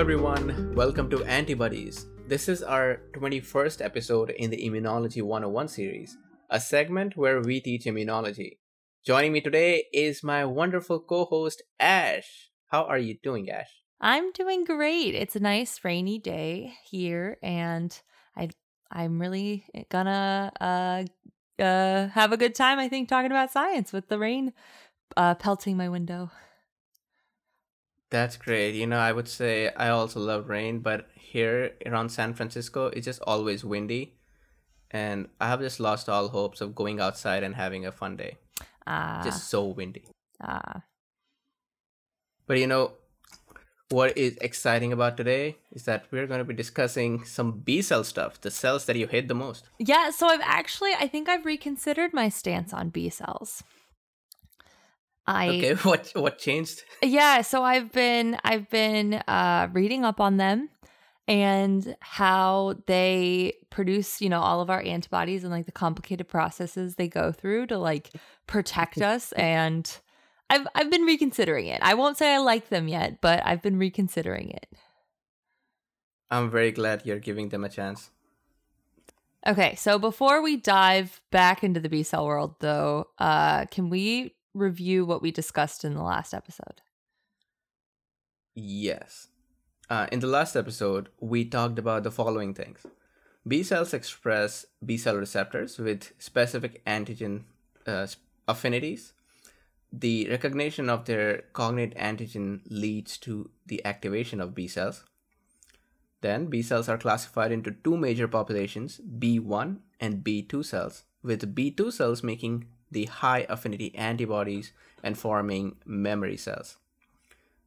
everyone. Welcome to Antibuddies. This is our 21st episode in the Immunology 101 series, a segment where we teach immunology. Joining me today is my wonderful co host, Ash. How are you doing, Ash? I'm doing great. It's a nice rainy day here, and I I'm really gonna uh, uh, have a good time. I think talking about science with the rain uh, pelting my window. That's great. You know, I would say I also love rain, but here around San Francisco, it's just always windy. And I have just lost all hopes of going outside and having a fun day. Ah, Just so windy. ah. But you know, what is exciting about today is that we're going to be discussing some B cell stuff, the cells that you hate the most. Yeah, so I've actually I think I've reconsidered my stance on B cells. I Okay, what what changed? Yeah, so I've been I've been uh reading up on them and how they produce, you know, all of our antibodies and like the complicated processes they go through to like protect us and I've I've been reconsidering it. I won't say I like them yet, but I've been reconsidering it. I'm very glad you're giving them a chance. Okay, so before we dive back into the B cell world though, uh can we review what we discussed in the last episode? Yes. Uh, in the last episode, we talked about the following things B cells express B cell receptors with specific antigen uh, affinities. The recognition of their cognate antigen leads to the activation of B cells. Then, B cells are classified into two major populations B1 and B2 cells, with B2 cells making the high affinity antibodies and forming memory cells.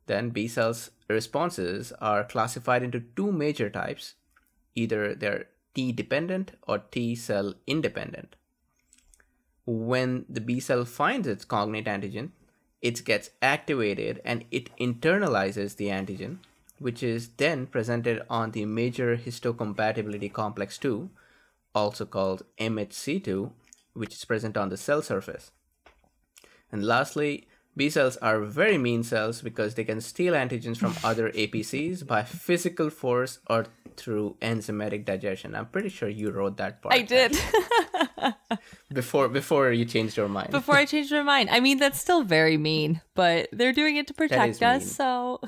Then B cells responses are classified into two major types. Either they're T dependent or T cell independent. When the B cell finds its cognate antigen, it gets activated and it internalizes the antigen, which is then presented on the major histocompatibility complex 2, also called MHC2, which is present on the cell surface. And lastly, B cells are very mean cells because they can steal antigens from other APCs by physical force or through enzymatic digestion. I'm pretty sure you wrote that part. I did. before before you changed your mind. Before I changed my mind. I mean, that's still very mean, but they're doing it to protect us, mean. so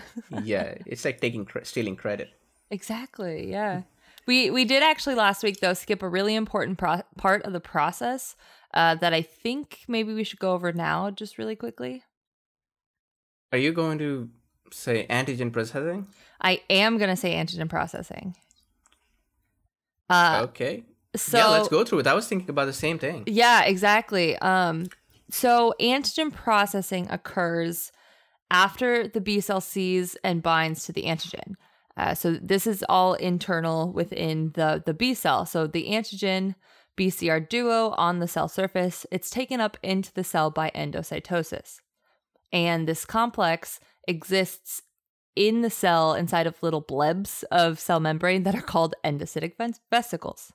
yeah, it's like taking stealing credit. exactly, yeah. We we did actually last week though skip a really important pro- part of the process uh, that I think maybe we should go over now, just really quickly. Are you going to say antigen processing? I am gonna say antigen processing. Uh, okay. so yeah, let's go through it. I was thinking about the same thing. Yeah, exactly. Um, so antigen processing occurs after the B cell sees and binds to the antigen. Uh, so this is all internal within the the B cell. So the antigen BCR duo on the cell surface, it's taken up into the cell by endocytosis. And this complex exists in the cell inside of little blebs of cell membrane that are called endocytic vesicles.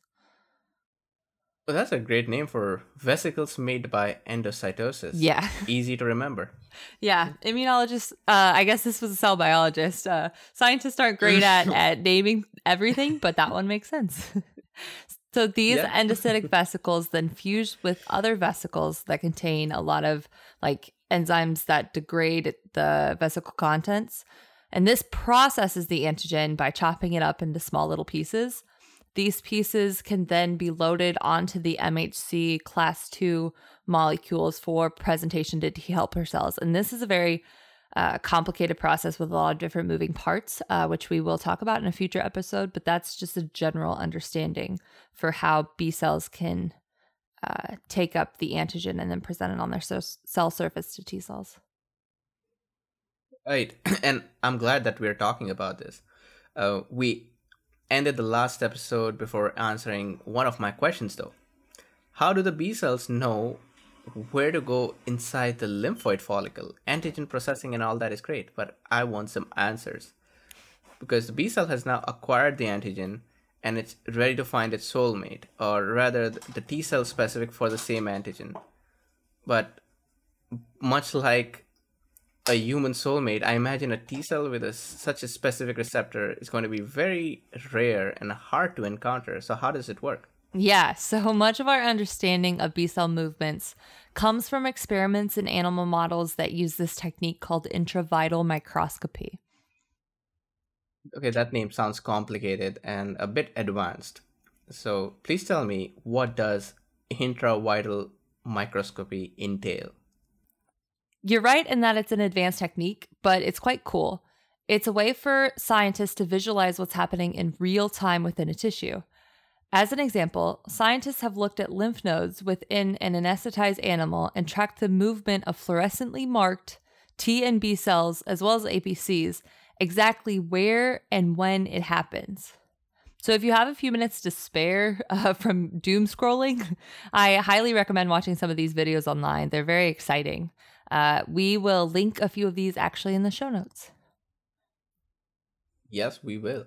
Well, that's a great name for vesicles made by endocytosis. Yeah. Easy to remember. Yeah, immunologists. Uh, I guess this was a cell biologist. Uh, scientists aren't great at at naming everything, but that one makes sense. so these Yeah. endocytic vesicles then fuse with other vesicles that contain a lot of like enzymes that degrade the vesicle contents, and this processes the antigen by chopping it up into small little pieces. These pieces can then be loaded onto the MHC class 2 molecules for presentation to T helper cells. And this is a very uh, complicated process with a lot of different moving parts, uh, which we will talk about in a future episode. But that's just a general understanding for how B cells can uh, take up the antigen and then present it on their so- cell surface to T cells. Right. And I'm glad that we're talking about this. Uh, we ended the last episode before answering one of my questions, though. How do the B cells know where to go inside the lymphoid follicle? Antigen processing and all that is great, but I want some answers. Because the B cell has now acquired the antigen and it's ready to find its soulmate, or rather, the T cell specific for the same antigen. But much like a human soulmate, I imagine a T cell with a, such a specific receptor is going to be very rare and hard to encounter. So, how does it work? Yeah, so much of our understanding of B cell movements comes from experiments in animal models that use this technique called intravital microscopy. Okay, that name sounds complicated and a bit advanced. So, please tell me what does intravital microscopy entail? You're right in that it's an advanced technique, but it's quite cool. It's a way for scientists to visualize what's happening in real time within a tissue. As an example, scientists have looked at lymph nodes within an anesthetized animal and tracked the movement of fluorescently marked T and B cells, as well as APCs, exactly where and when it happens. So, if you have a few minutes to spare uh, from doom scrolling, I highly recommend watching some of these videos online. They're very exciting. Uh, we will link a few of these actually in the show notes. Yes, we will.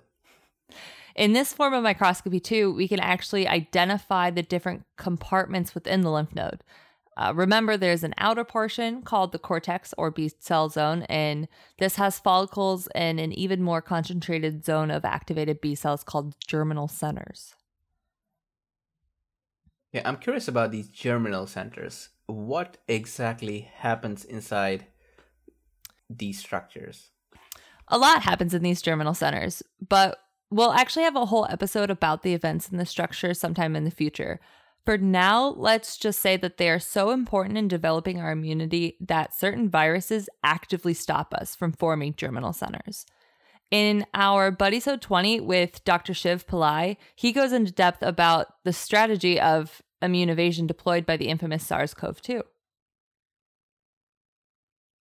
In this form of microscopy, too, we can actually identify the different compartments within the lymph node. Uh, remember, there's an outer portion called the cortex or B cell zone, and this has follicles and an even more concentrated zone of activated B cells called germinal centers. Yeah, I'm curious about these germinal centers. What exactly happens inside these structures? A lot happens in these germinal centers, but We'll actually have a whole episode about the events in the structure sometime in the future. For now, let's just say that they are so important in developing our immunity that certain viruses actively stop us from forming germinal centers. In our Buddysode 20 with Dr. Shiv Pillai, he goes into depth about the strategy of immune evasion deployed by the infamous SARS CoV 2.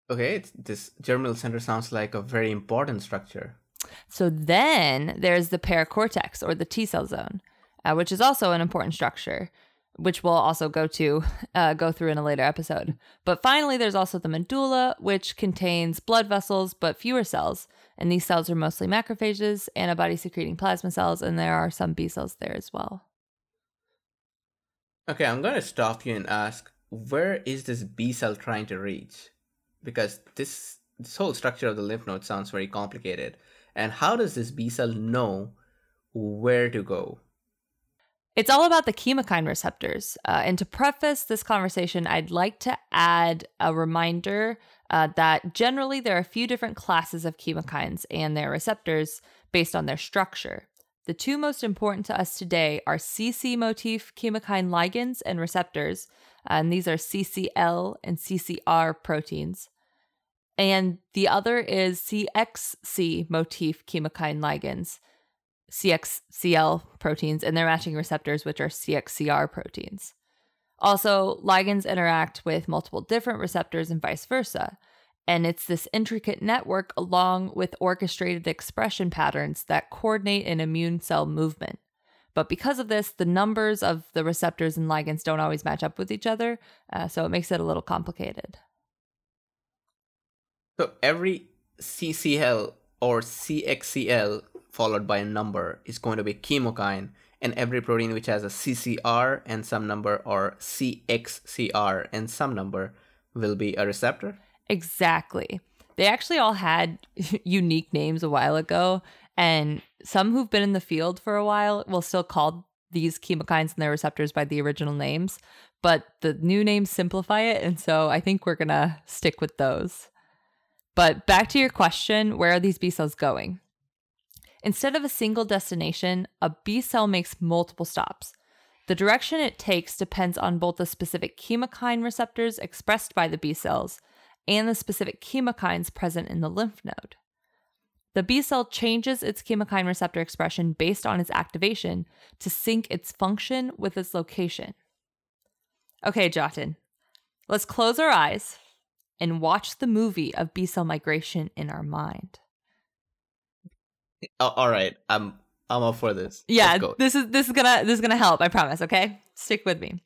Okay, this germinal center sounds like a very important structure. So then there's the paracortex or the T cell zone, uh, which is also an important structure, which we'll also go to uh, go through in a later episode. But finally, there's also the medulla, which contains blood vessels but fewer cells. And these cells are mostly macrophages, antibody secreting plasma cells, and there are some B cells there as well. Okay, I'm going to stop you and ask where is this B cell trying to reach? Because this this whole structure of the lymph node sounds very complicated. And how does this B cell know where to go? It's all about the chemokine receptors. Uh, and to preface this conversation, I'd like to add a reminder uh, that generally there are a few different classes of chemokines and their receptors based on their structure. The two most important to us today are CC motif chemokine ligands and receptors, and these are CCL and CCR proteins and the other is CXC motif chemokine ligands, CXCL proteins, and their matching receptors, which are CXCR proteins. Also, ligands interact with multiple different receptors and vice versa. And it's this intricate network along with orchestrated expression patterns that coordinate an immune cell movement. But because of this, the numbers of the receptors and ligands don't always match up with each other, uh, so it makes it a little complicated. So every CCL or CXCL followed by a number is going to be chemokine, and every protein which has a CCR and some number or CXCR and some number will be a receptor? Exactly. They actually all had unique names a while ago, and some who've been in the field for a while will still call these chemokines and their receptors by the original names, but the new names simplify it, and so I think we're gonna stick with those. But back to your question where are these B cells going? Instead of a single destination, a B cell makes multiple stops. The direction it takes depends on both the specific chemokine receptors expressed by the B cells and the specific chemokines present in the lymph node. The B cell changes its chemokine receptor expression based on its activation to sync its function with its location. Okay, Jatin, let's close our eyes and watch the movie of B cell migration in our mind. Oh, all right, I'm I'm up for this. Yeah, this is this is gonna this is gonna help. I promise. Okay, stick with me.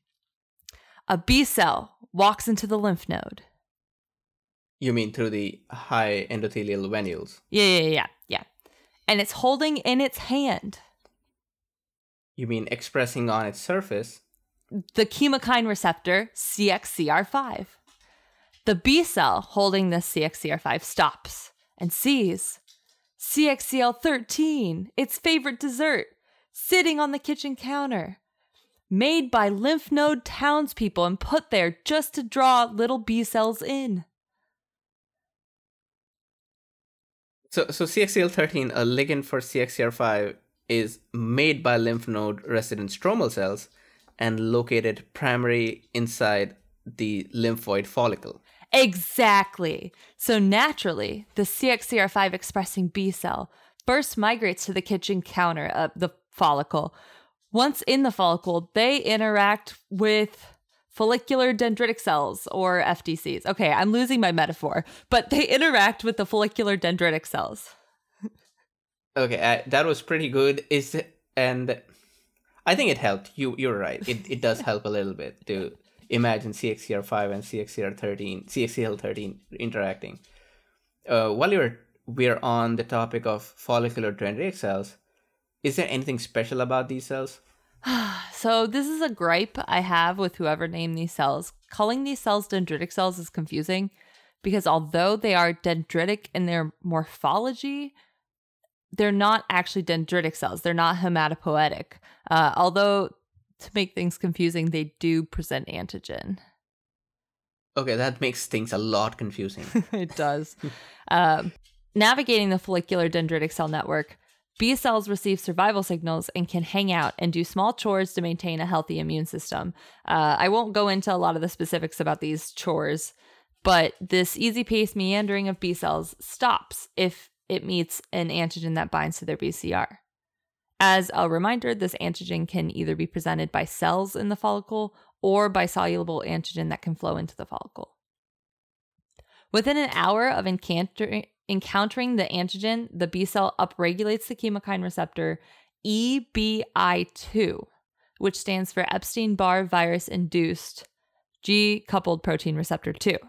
A B cell walks into the lymph node. You mean through the high endothelial venules? Yeah, yeah, yeah, yeah. And it's holding in its hand. You mean expressing on its surface? The chemokine receptor CXCR5. The B cell holding this CXCR5 stops and sees CXCL13, its favorite dessert, sitting on the kitchen counter, made by lymph node townspeople and put there just to draw little B cells in. So, so CXCL13, a ligand for CXCR5, is made by lymph node resident stromal cells and located primary inside the lymphoid follicle. Exactly. So naturally, the CXCR5 expressing B cell first migrates to the kitchen counter of the follicle. Once in the follicle, they interact with follicular dendritic cells or FDCs. Okay, I'm losing my metaphor, but they interact with the follicular dendritic cells. Okay, uh, that was pretty good. Is and I think it helped. You you're right. It it does help a little bit to imagine CXCR5 and CXCR13, CXCL13 interacting. Uh, while you're we're on the topic of follicular dendritic cells, is there anything special about these cells? so this is a gripe I have with whoever named these cells. Calling these cells dendritic cells is confusing because although they are dendritic in their morphology, they're not actually dendritic cells. They're not hematopoietic. Uh, although to make things confusing, they do present antigen. Okay, that makes things a lot confusing. it does. um, navigating the follicular dendritic cell network, B cells receive survival signals and can hang out and do small chores to maintain a healthy immune system. Uh, I won't go into a lot of the specifics about these chores, but this easy pace meandering of B cells stops if it meets an antigen that binds to their BCR. As a reminder, this antigen can either be presented by cells in the follicle or by soluble antigen that can flow into the follicle. Within an hour of encounter- encountering the antigen, the B cell upregulates the chemokine receptor EBI2, which stands for Epstein Barr virus induced G coupled protein receptor 2.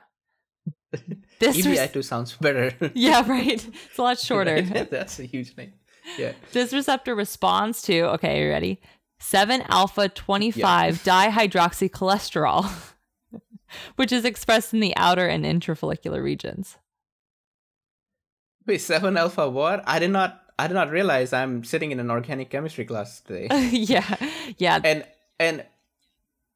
This EBI2 res- sounds better. yeah, right. It's a lot shorter. That's a huge name. Yeah. This receptor responds to, okay, you ready? 7 alpha 25 yeah. dihydroxycholesterol, which is expressed in the outer and intrafollicular regions. Wait, 7 alpha what? I did not I did not realize I'm sitting in an organic chemistry class today. yeah. Yeah. And and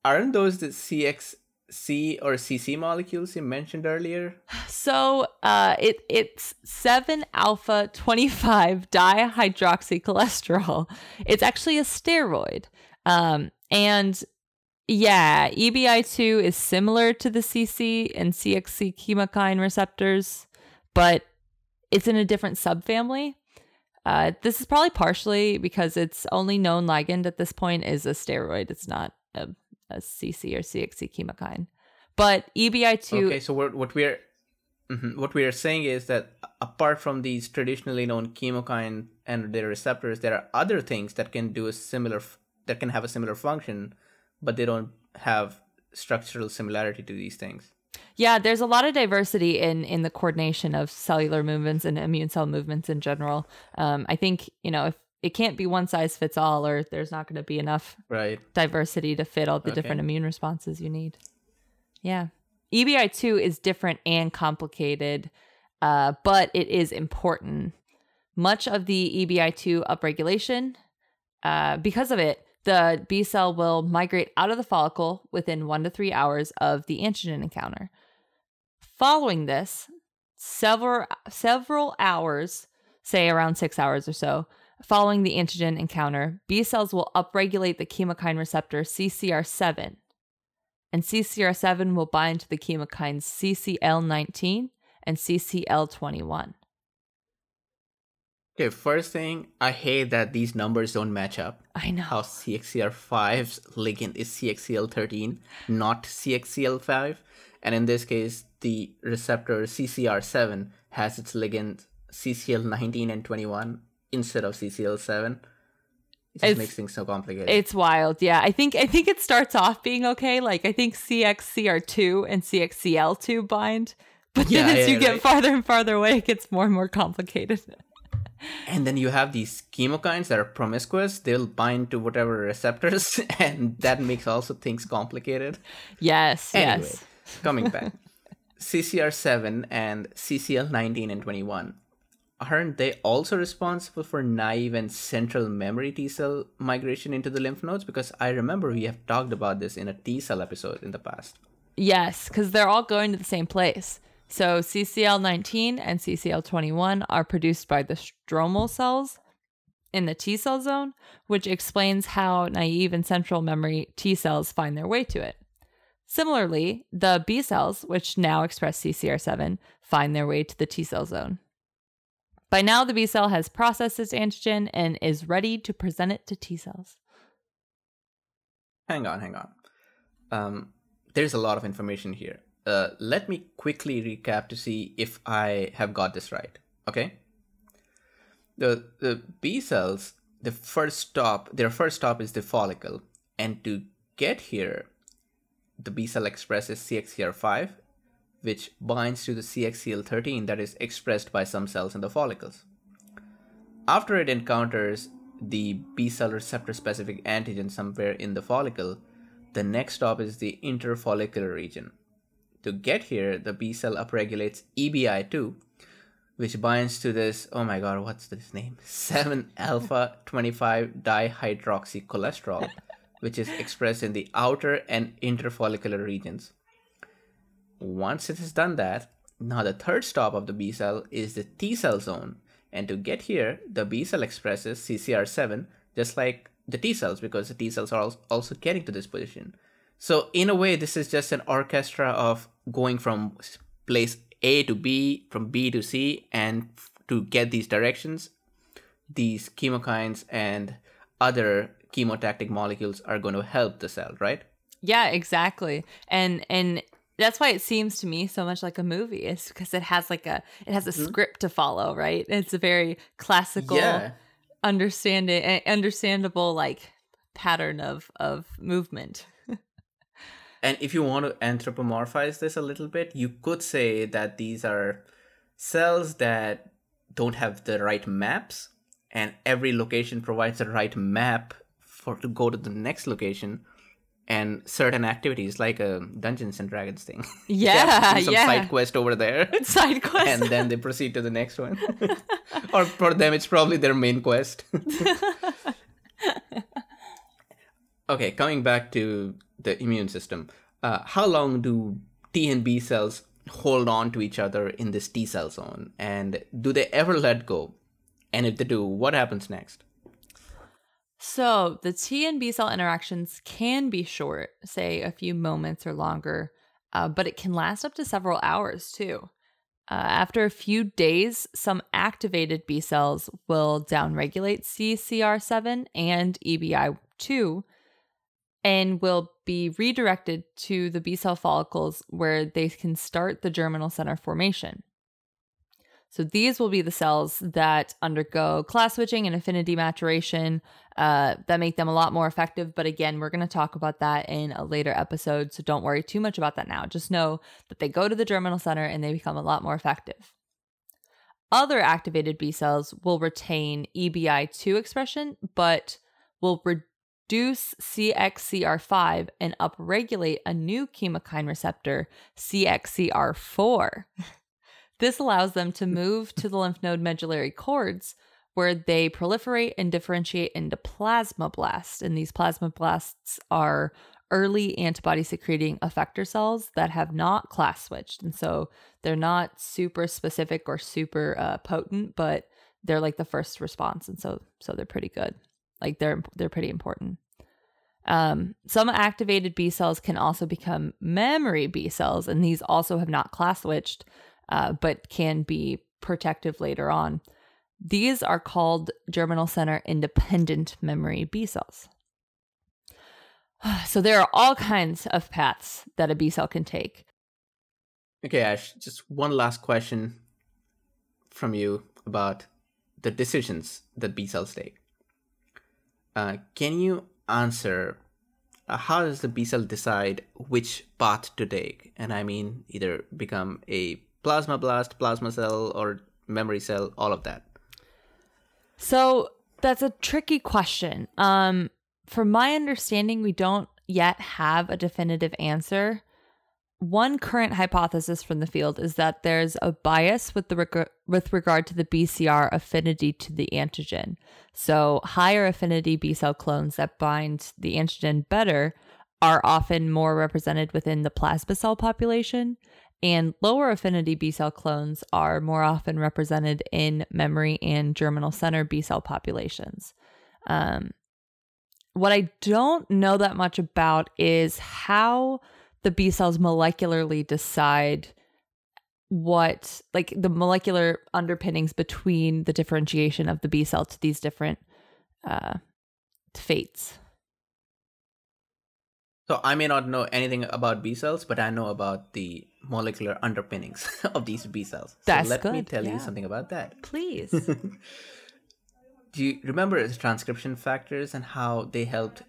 aren't those the CX C or CC molecules you mentioned earlier? So uh, it it's seven alpha twenty five dihydroxycholesterol. It's actually a steroid, um, and yeah, EBI two is similar to the CC and CXC chemokine receptors, but it's in a different subfamily. Uh, this is probably partially because its only known ligand at this point is a steroid. It's not a a CC or CXC chemokine. But EBI2. Okay, so what, what we're mm-hmm, what we are saying is that apart from these traditionally known chemokine and their receptors, there are other things that can do a similar that can have a similar function, but they don't have structural similarity to these things. Yeah, there's a lot of diversity in in the coordination of cellular movements and immune cell movements in general. Um, I think you know if it can't be one size fits all or there's not going to be enough right. diversity to fit all the okay. different immune responses you need. Yeah. Ebi2 is different and complicated uh, but it is important. Much of the ebi2 upregulation uh, because of it the b cell will migrate out of the follicle within one to three hours of the antigen encounter. Following this several several hours say around six hours or so Following the antigen encounter, B cells will upregulate the chemokine receptor CCR7, and CCR7 will bind to the chemokines CCL19 and CCL21. Okay, first thing, I hate that these numbers don't match up. I know. How CXCR5's ligand is CXCL13, not CXCL5. And in this case, the receptor CCR7 has its ligand CCL19 and 21 instead of CCL7. It just it's, makes things so complicated. It's wild. Yeah. I think I think it starts off being okay. Like I think CXCR2 and CXCL2 bind. But yeah, then as yeah, you get farther and farther away, it gets more and more complicated. and then you have these chemokines that are promiscuous. They'll bind to whatever receptors, and that makes also things complicated. Yes, anyway, yes. coming back. CCR7 and CCL19 and 21, aren't they also responsible for naive and central memory T cell migration into the lymph nodes? Because I remember we have talked about this in a T cell episode in the past. Yes, because they're all going to the same place. So CCL19 and CCL21 are produced by the stromal cells in the T cell zone, which explains how naive and central memory T cells find their way to it. Similarly, the B cells, which now express CCR7, find their way to the T cell zone. By now, the B cell has processed its antigen and is ready to present it to T cells. Hang on, hang on. Um, there's a lot of information here. Uh, let me quickly recap to see if I have got this right. Okay. The the B cells, the first stop, their first stop is the follicle, and to get here, the B cell expresses CXCR5, which binds to the CXCL13 that is expressed by some cells in the follicles. After it encounters the B cell receptor specific antigen somewhere in the follicle, the next stop is the interfollicular region. To get here, the B cell upregulates EBI2, which binds to this, oh my god, what's this name? 7 alpha 25 dihydroxycholesterol, which is expressed in the outer and interfollicular regions. Once it has done that, now the third stop of the B cell is the T cell zone. And to get here, the B cell expresses CCR7 just like the T cells because the T cells are also getting to this position. So in a way, this is just an orchestra of going from place A to B, from B to C, and to get these directions, these chemokines and other chemotactic molecules are going to help the cell, right? Yeah, exactly. And and that's why it seems to me so much like a movie is because it has like a it has a mm-hmm. script to follow, right? It's a very classical yeah understanding understandable like pattern of of movement and if you want to anthropomorphize this a little bit you could say that these are cells that don't have the right maps and every location provides the right map for to go to the next location and certain activities like a Dungeons and Dragons thing. Yeah, some yeah. side quest over there. Side quest, and then they proceed to the next one. or for them, it's probably their main quest. okay, coming back to the immune system. Uh, how long do T and B cells hold on to each other in this T cell zone, and do they ever let go? And if they do, what happens next? So the T and B cell interactions can be short, say a few moments or longer, uh, but it can last up to several hours too. Uh, after a few days, some activated B cells will downregulate CCR7 and EBI2 and will be redirected to the B cell follicles where they can start the germinal center formation. So these will be the cells that undergo class switching and affinity maturation uh, that make them a lot more effective. But again, we're going to talk about that in a later episode. So don't worry too much about that now. Just know that they go to the germinal center and they become a lot more effective. Other activated B cells will retain EBI2 expression, but will reduce CXCR5 and upregulate a new chemokine receptor, CXCR4. This allows them to move to the lymph node medullary cords where they proliferate and differentiate into plasmablasts. And these plasmablasts are early antibody secreting effector cells that have not class switched. And so they're not super specific or super uh, potent, but they're like the first response. And so so they're pretty good. Like they're they're pretty important. Um, some activated B cells can also become memory B cells, and these also have not class switched, uh, but can be protective later on. These are called germinal center independent memory B cells. So there are all kinds of paths that a B cell can take. Okay, Ash, just one last question from you about the decisions that B cells take. Uh, can you answer uh, how does the B cell decide which path to take? And I mean, either become a plasma blast, plasma cell, or memory cell, all of that? So that's a tricky question. Um, from my understanding, we don't yet have a definitive answer. one current hypothesis from the field is that there's a bias with the reg- with regard to the BCR affinity to the antigen. So, higher affinity B cell clones that bind the antigen better are often more represented within the plasma cell population, and lower affinity B cell clones are more often represented in memory and germinal center B cell populations. Um, what I don't know that much about is how the B cells molecularly decide what, like the molecular underpinnings between the differentiation of the B cell to these different uh, fates. So I may not know anything about B cells, but I know about the molecular underpinnings of these B cells. That's so let me tell yeah. you something about that. Please. Do you remember the transcription factors and how they helped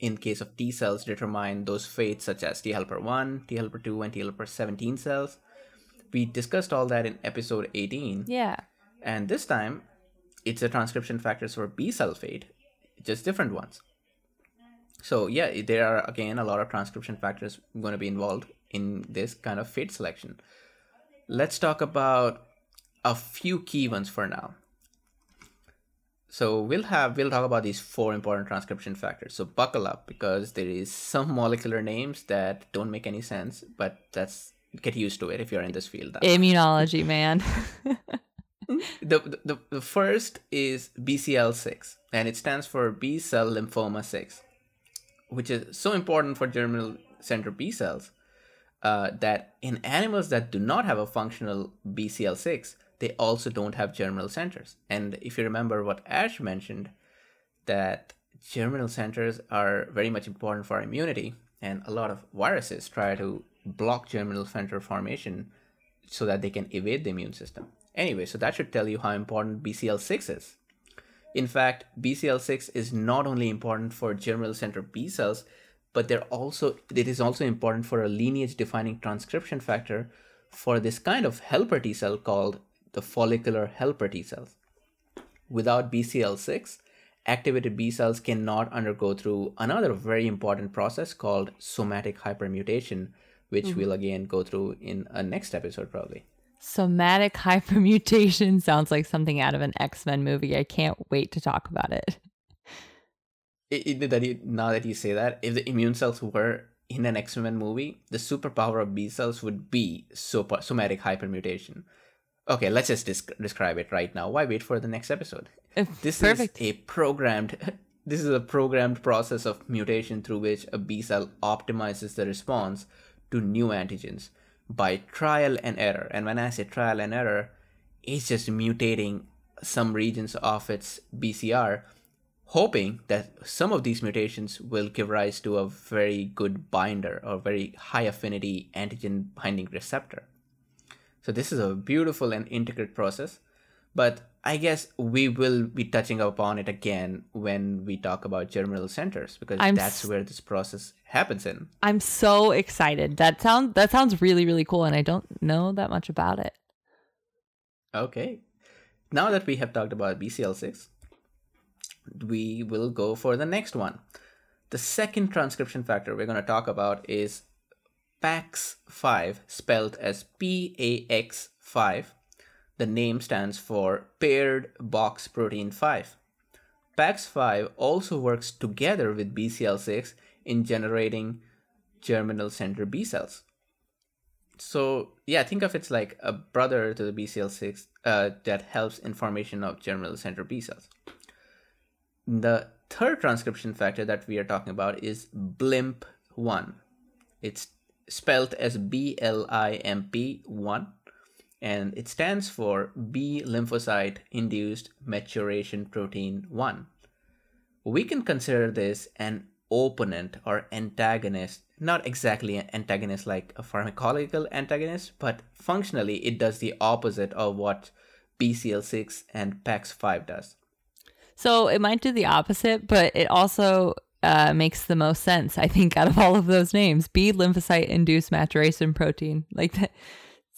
in case of T cells determine those fates such as T helper 1, T helper 2, and T helper 17 cells? We discussed all that in episode 18. yeah. And this time, it's the transcription factors for B cell fate, just different ones. So, yeah, there are again a lot of transcription factors going to be involved in this kind of fate selection. Let's talk about a few key ones for now. So we'll have we'll talk about these four important transcription factors. So buckle up because there is some molecular names that don't make any sense, but that's get used to it if you're in this field. Immunology, man. the, the the first is BCL6 and it stands for B cell lymphoma 6 which is so important for germinal center B cells uh, that in animals that do not have a functional BCL6 they also don't have germinal centers and if you remember what Ash mentioned that germinal centers are very much important for immunity and a lot of viruses try to block germinal center formation so that they can evade the immune system. Anyway, so that should tell you how important BCL6 is. In fact, BCL6 is not only important for germinal center B cells, but they're also it is also important for a lineage defining transcription factor for this kind of helper T cell called the follicular helper T cells. Without BCL6, activated B cells cannot undergo through another very important process called somatic hypermutation, which mm-hmm. we'll again go through in a next episode probably. Somatic hypermutation sounds like something out of an X Men movie. I can't wait to talk about it. It, it- that you, now that you say that, if the immune cells were in an X Men movie, the superpower of B cells would be sop- somatic hypermutation. Okay, let's just desc- describe it right now. Why wait for the next episode? Uh, this Perfect. is a programmed. This is a programmed process of mutation through which a B cell optimizes the response to new antigens by trial and error. And when I say trial and error, it's just mutating some regions of its BCR, hoping that some of these mutations will give rise to a very good binder or very high affinity antigen binding receptor. So this is a beautiful and intricate process, but I guess we will be touching upon it again when we talk about germinal centers because I'm that's s- where this process happens in. I'm so excited. That sound that sounds really really cool, and I don't know that much about it. Okay. Now that we have talked about BCL6, we will go for the next one. The second transcription factor we're going to talk about is PAX5, spelled as PAX5. The name stands for paired box protein 5. PAX5 also works together with BCL6 in generating germinal center B cells. So yeah, think of it like a brother to the BCL6 uh, that helps in formation of germinal center B cells. The third transcription factor that we are talking about is BLIMP1. It's spelled as B L I M P 1 and it stands for B lymphocyte induced maturation protein 1. We can consider this an opponent or antagonist, not exactly an antagonist like a pharmacological antagonist, but functionally it does the opposite of what BCL6 and PAX5 does. So it might do the opposite, but it also uh, makes the most sense, I think, out of all of those names. B lymphocyte induced maturation protein. Like that,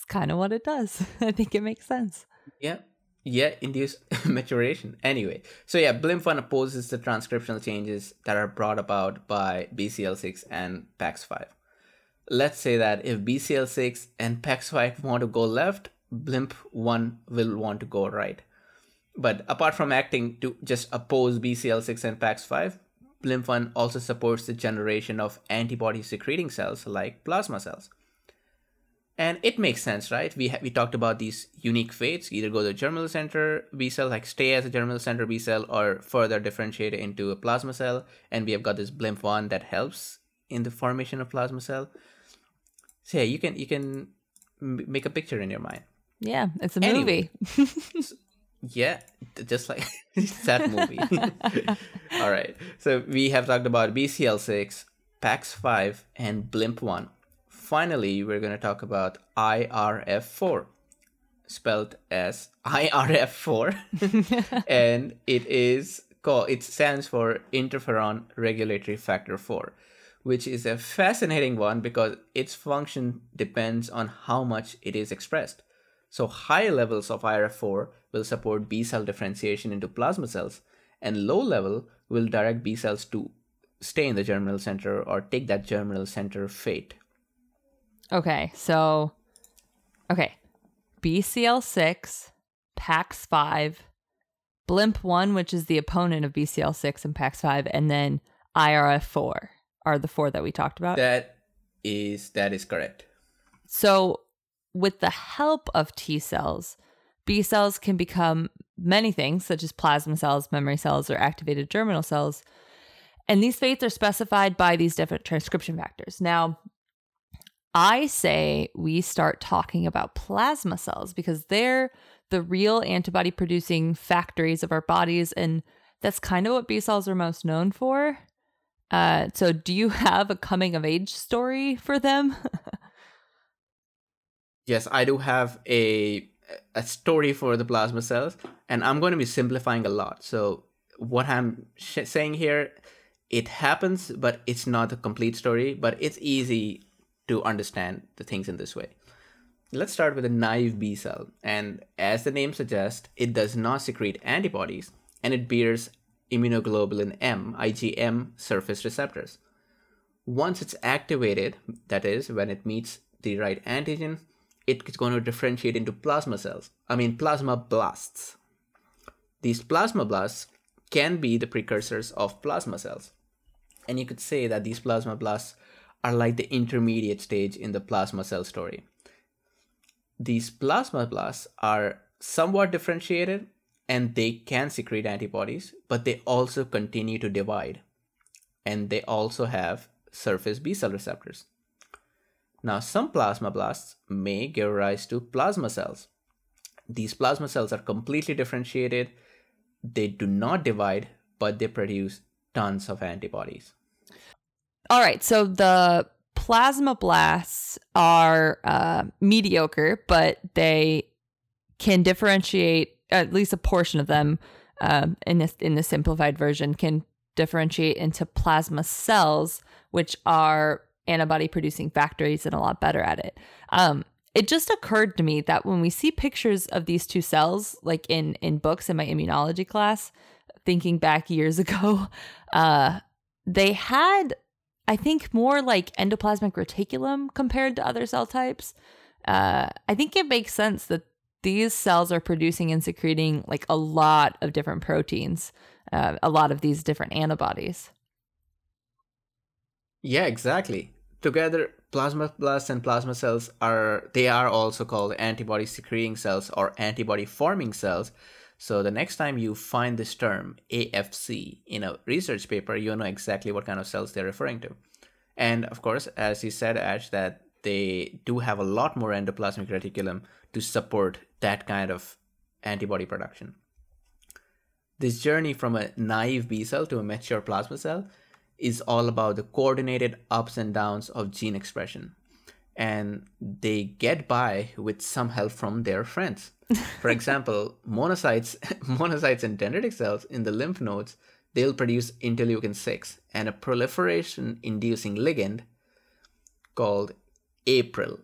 kind of what it does. I think it makes sense. Yeah. Yeah, induce maturation. Anyway, so yeah, BLIMP1 opposes the transcriptional changes that are brought about by BCL6 and PAX5. let's say that if BCL6 and PAX5 want to go left, BLIMP1 will want to go right. But apart from acting to just oppose BCL6 and PAX5, BLIMP1 also supports the generation of antibody secreting cells like plasma cells. And it makes sense, right? We ha- we talked about these unique fates, either go to germinal center B cell, like stay as a germinal center B cell, or further differentiate into a plasma cell. And we have got this BLIMP1 that helps in the formation of plasma cell. So yeah, you can you can m- make a picture in your mind. Yeah, it's a Anyway. movie. Yeah, just like that movie. All right. So we have talked about BCL6, PAX5, and BLIMP1. Finally, we're going to talk about IRF4, spelled as IRF4. and it is called, it stands for Interferon Regulatory Factor 4, which is a fascinating one because its function depends on how much it is expressed. So high levels of IRF4 will support B cell differentiation into plasma cells, and low level will direct B cells to stay in the germinal center or take that germinal center fate. Okay, so okay. BCL6, PAX5, BLIMP1, which is the opponent of BCL6 and PAX5, and then IRF4 are the four that we talked about. That is that is correct. So, with the help of T cells, B cells can become many things, such as plasma cells, memory cells, or activated germinal cells. And these fates are specified by these different transcription factors. Now, I say we start talking about plasma cells because they're the real antibody producing factories of our bodies. And that's kind of what B cells are most known for. Uh, so, do you have a coming of age story for them? Yes, I do have a a story for the plasma cells, and I'm going to be simplifying a lot. So what I'm sh- saying here, it happens, but it's not a complete story. But it's easy to understand the things in this way. Let's start with a naive B cell, and as the name suggests, it does not secrete antibodies, and it bears immunoglobulin M (IgM) surface receptors. Once it's activated, that is, when it meets the right antigen, it's going to differentiate into plasma cells. I mean, plasma blasts. These plasma blasts can be the precursors of plasma cells. And you could say that these plasma blasts are like the intermediate stage in the plasma cell story. These plasma blasts are somewhat differentiated and they can secrete antibodies, but they also continue to divide. And they also have surface B cell receptors. Now, some plasmablasts may give rise to plasma cells. These plasma cells are completely differentiated. They do not divide, but they produce tons of antibodies. All right. So the plasma blasts are uh, mediocre, but they can differentiate at least a portion of them. Um, in this in the simplified version, can differentiate into plasma cells, which are antibody producing factories and a lot better at it. Um, it just occurred to me that when we see pictures of these two cells, like in in books in my immunology class, thinking back years ago, uh, they had, I think, more like endoplasmic reticulum compared to other cell types. Uh, I think it makes sense that these cells are producing and secreting like a lot of different proteins, uh, a lot of these different antibodies. Yeah, exactly. Together, plasmablasts and plasma cells are they are also called antibody secreting cells or antibody forming cells. So the next time you find this term AFC in a research paper, you'll know exactly what kind of cells they're referring to. And of course, as you said, Ash, that they do have a lot more endoplasmic reticulum to support that kind of antibody production. This journey from a naive B cell to a mature plasma cell is all about the coordinated ups and downs of gene expression. And they get by with some help from their friends. For example, monocytes, monocytes and dendritic cells in the lymph nodes, they'll produce interleukin 6 and a proliferation inducing ligand called APRIL.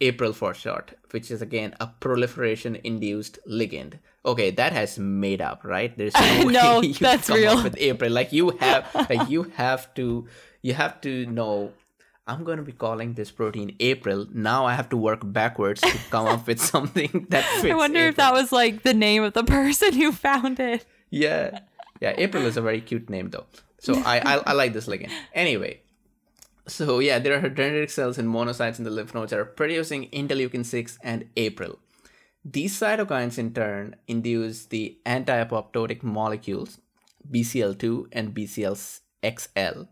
April for short, which is again a proliferation induced ligand. Okay, that has made up, right? There's no, no way you that's come real. up with April. Like you have, like you have to, you have to know I'm going to be calling this protein April. Now I have to work backwards to come up with something that fits. I wonder April. if that was like the name of the person who found it. Yeah. Yeah, April is a very cute name though. So I, I, I like this ligand. Anyway, so yeah, there are dendritic cells and monocytes in the lymph nodes that are producing interleukin 6 and April. These cytokines in turn induce the anti-apoptotic molecules BCL2 and BCLXL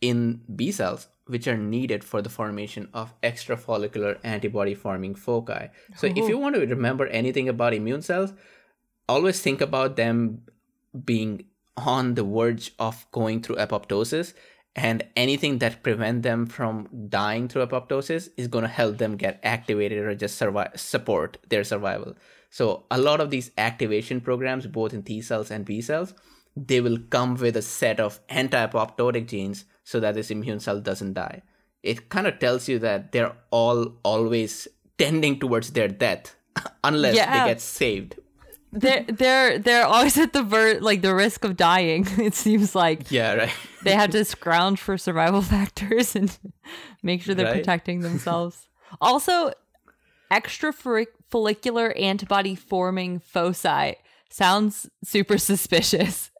in B cells, which are needed for the formation of extrafollicular antibody forming foci. So if you want to remember anything about immune cells, always think about them being on the verge of going through apoptosis and anything that prevent them from dying through apoptosis is going to help them get activated or just survive support their survival so a lot of these activation programs both in t cells and b cells they will come with a set of anti-apoptotic genes so that this immune cell doesn't die it kind of tells you that they're all always tending towards their death unless Yeah. they get saved They're they're they're always at the ver- like the risk of dying. It seems like yeah right they have to scrounge for survival factors and make sure they're Right. protecting themselves. also, extra follicular antibody forming foci sounds super suspicious.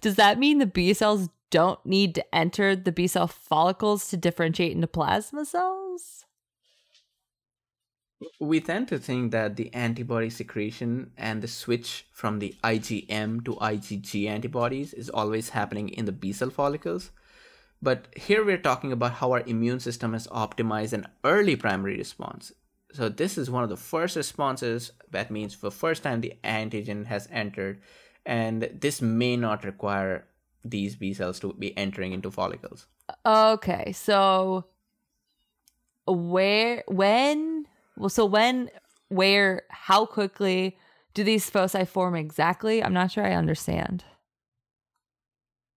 Does that mean the B cells don't need to enter the B cell follicles to differentiate into plasma cells? We tend to think that the antibody secretion and the switch from the IgM to IgG antibodies is always happening in the B cell follicles. But here we're talking about how our immune system has optimized an early primary response. So this is one of the first responses. That means for the first time the antigen has entered, and this may not require these B cells to be entering into follicles. Okay, so where, when, well, so when, where, how quickly do these foci form exactly? I'm not sure I understand.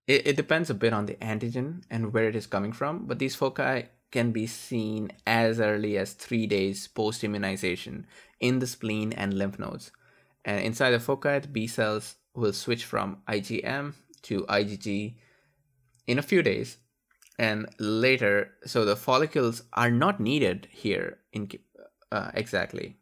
It, it depends a bit on the antigen and where it is coming from, but these foci can be seen as early as three days post immunization in the spleen and lymph nodes. And inside the foci, the B cells will switch from IgM to IgG in a few days. And later, so the follicles are not needed here in uh, exactly.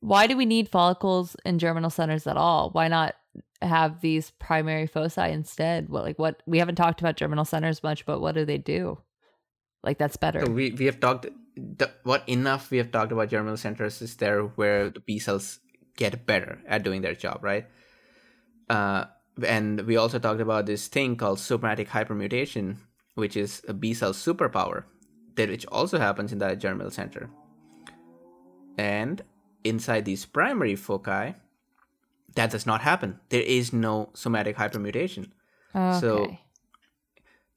Why do we need follicles in germinal centers at all? Why not have these primary foci instead? What like what we haven't talked about germinal centers much, but what do they do? Like that's better. So we, we have talked the, what enough we have talked about germinal centers is there where the B cells get better at doing their job, right? Uh, and we also talked about this thing called somatic hypermutation, which is a B cell superpower, that which also happens in that germinal center. And inside these primary foci, that does not happen. There is no somatic hypermutation. okay. so-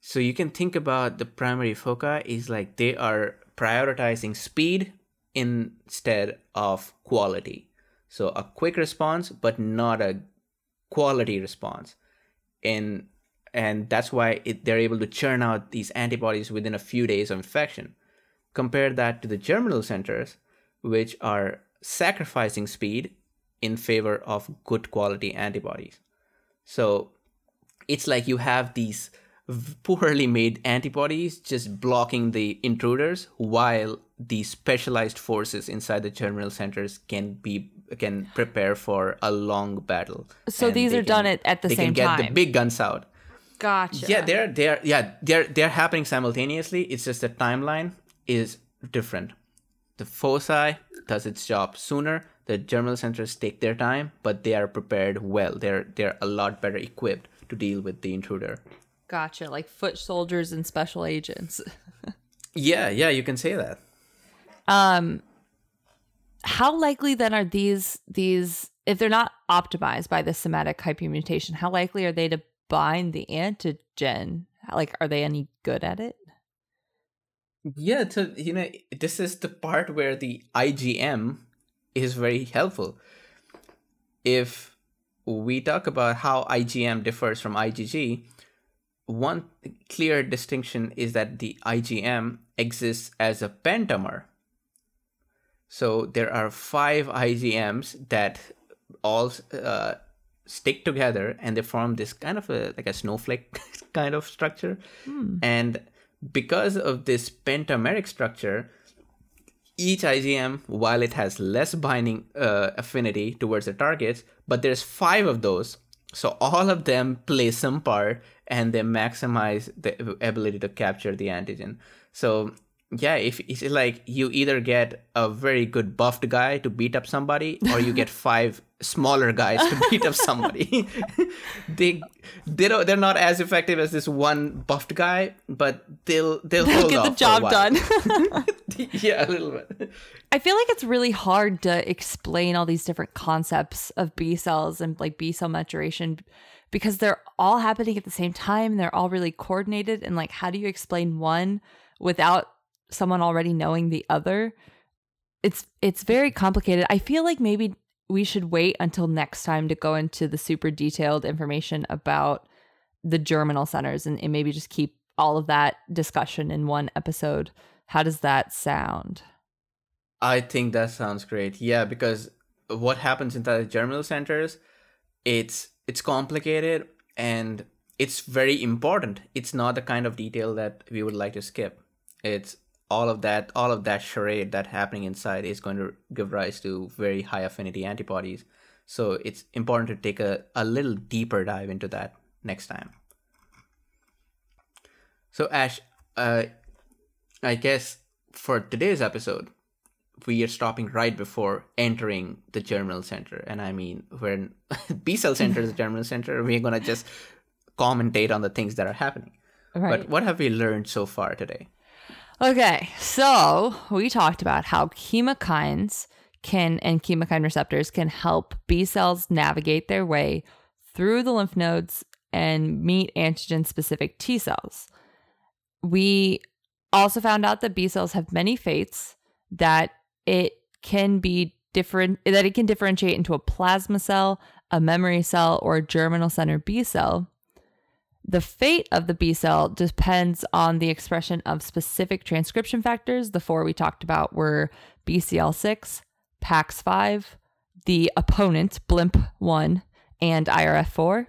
So you can think about the primary foci is like they are prioritizing speed instead of quality. So a quick response, but not a quality response. And and that's why it, they're able to churn out these antibodies within a few days of infection. Compare that to the germinal centers, which are sacrificing speed in favor of good quality antibodies. So it's like you have these poorly made antibodies just blocking the intruders while the specialized forces inside the germinal centers can be can prepare for a long battle So these are done at- at the same time. they can get the big guns out Gotcha. yeah they're they're yeah they're they're happening simultaneously it's just the timeline is different the foci does its job sooner the germinal centers take their time but they are prepared well they're they're a lot better equipped to deal with the intruder Gotcha. Like foot soldiers and special agents. yeah yeah you can say that Um how likely then are these these if they're not optimized by the somatic hypermutation, how likely are they to bind the antigen? Like are they any good at it? Yeah, so you know, this is the part where the IgM is very helpful. If we talk about how IgM differs from IgG, one clear distinction is that the IgM exists as a pentamer. So there are five IgMs that all uh, stick together and they form this kind of a like a snowflake kind of structure. And because of this pentameric structure, each IgM, while it has less binding uh, affinity towards the targets, but there's five of those. So all of them play some part and they maximize the ability to capture the antigen. So yeah, if it's like you either get a very good buffed guy to beat up somebody, or you get five smaller guys to beat up somebody. they they don't they're not as effective as this one buffed guy, but they'll they'll, They'll get the job done. yeah, a little bit. I feel like it's really hard to explain all these different concepts of B cells and like B cell maturation because they're all happening at the same time. They're all really coordinated. And like, how do you explain one without someone already knowing the other? It's it's very complicated. I feel like maybe we should wait until next time to go into the super detailed information about the germinal centers and, and maybe just keep all of that discussion in one episode. How does that sound? I think that sounds great. Yeah, because what happens inside the germinal centers, it's it's complicated and it's very important. It's not the kind of detail that we would like to skip. It's all of that all of that charade that happening inside is going to give rise to very high affinity antibodies. So it's important to take a, a little deeper dive into that next time. So Ash, uh, I guess for today's episode, we are stopping right before entering the germinal center. And I mean, when B cell center is the germinal center, we're going to just commentate on the things that are happening. Right. But what have we learned so far today? Okay, so we talked about how chemokines can and chemokine receptors can help B cells navigate their way through the lymph nodes and meet antigen specific T cells. We also found out that B cells have many fates that it can be different that it can differentiate into a plasma cell, a memory cell, or a germinal center B cell. The fate of the B cell depends on the expression of specific transcription factors. The four we talked about were BCL6, PAX5, the opponent, BLIMP1, and IRF4.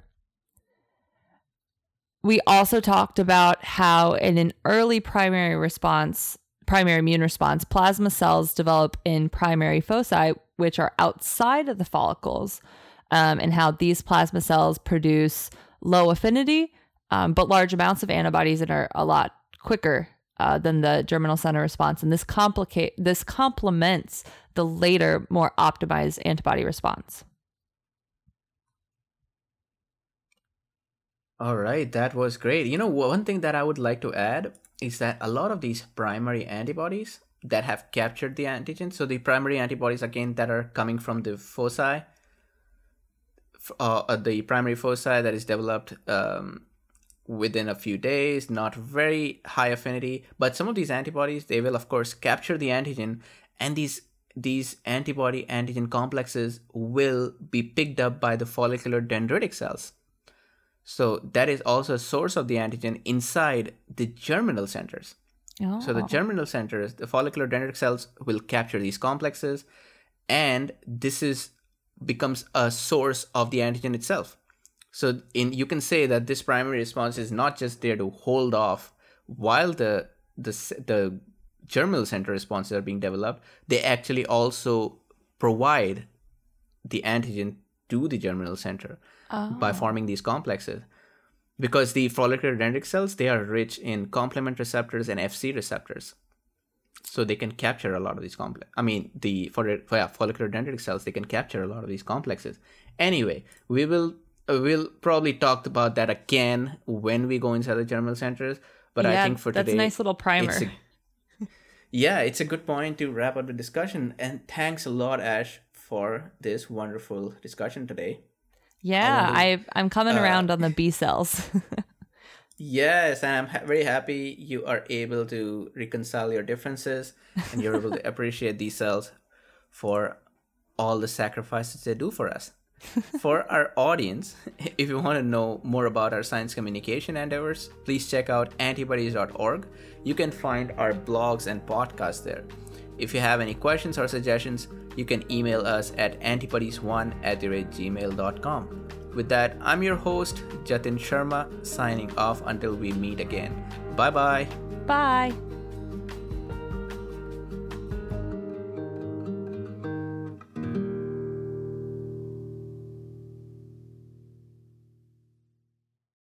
We also talked about how in an early primary response, primary immune response, plasma cells develop in primary foci, which are outside of the follicles, um, and how these plasma cells produce low affinity um, but large amounts of antibodies and are a lot quicker uh, than the germinal center response. And this complicate this complements the later, more optimized antibody response. All right, that was great. You know, one thing that I would like to add is that a lot of these primary antibodies that have captured the antigen, so the primary antibodies again that are coming from the foci, uh, the primary foci that is developed um, within a few days, not very high affinity, but some of these antibodies they will of course capture the antigen and these these antibody antigen complexes will be picked up by the follicular dendritic cells. So that is also a source of the antigen inside the germinal centers. Oh. So the oh. germinal centers, the follicular dendritic cells will capture these complexes and this is becomes a source of the antigen itself. So in you can say that this primary response is not just there to hold off while the the the germinal center responses are being developed. They actually also provide the antigen to the germinal center Oh. by forming these complexes. Because the follicular dendritic cells they are rich in complement receptors and FC receptors, so they can capture a lot of these complex. I mean, the for, for yeah, follicular dendritic cells they can capture a lot of these complexes. Anyway, we will we'll probably talk about that again when we go inside the germinal centers. But I think for that's today, a nice little primer. it's a- yeah, it's a good point to wrap up the discussion. And thanks a lot, Ash, for this wonderful discussion today. yeah, I I'm coming uh, around on the B cells. Yes, and I'm ha- very happy you are able to reconcile your differences and you're able to appreciate these cells for all the sacrifices they do for us. For our audience, if you want to know more about our science communication endeavors, please check out antibuddies.org. You can find our blogs and podcasts there. If you have any questions or suggestions, you can email us at antibuddies1 at gmail.com. With that, I'm your host, Jatin Sharma, signing off until we meet again. Bye bye. Bye.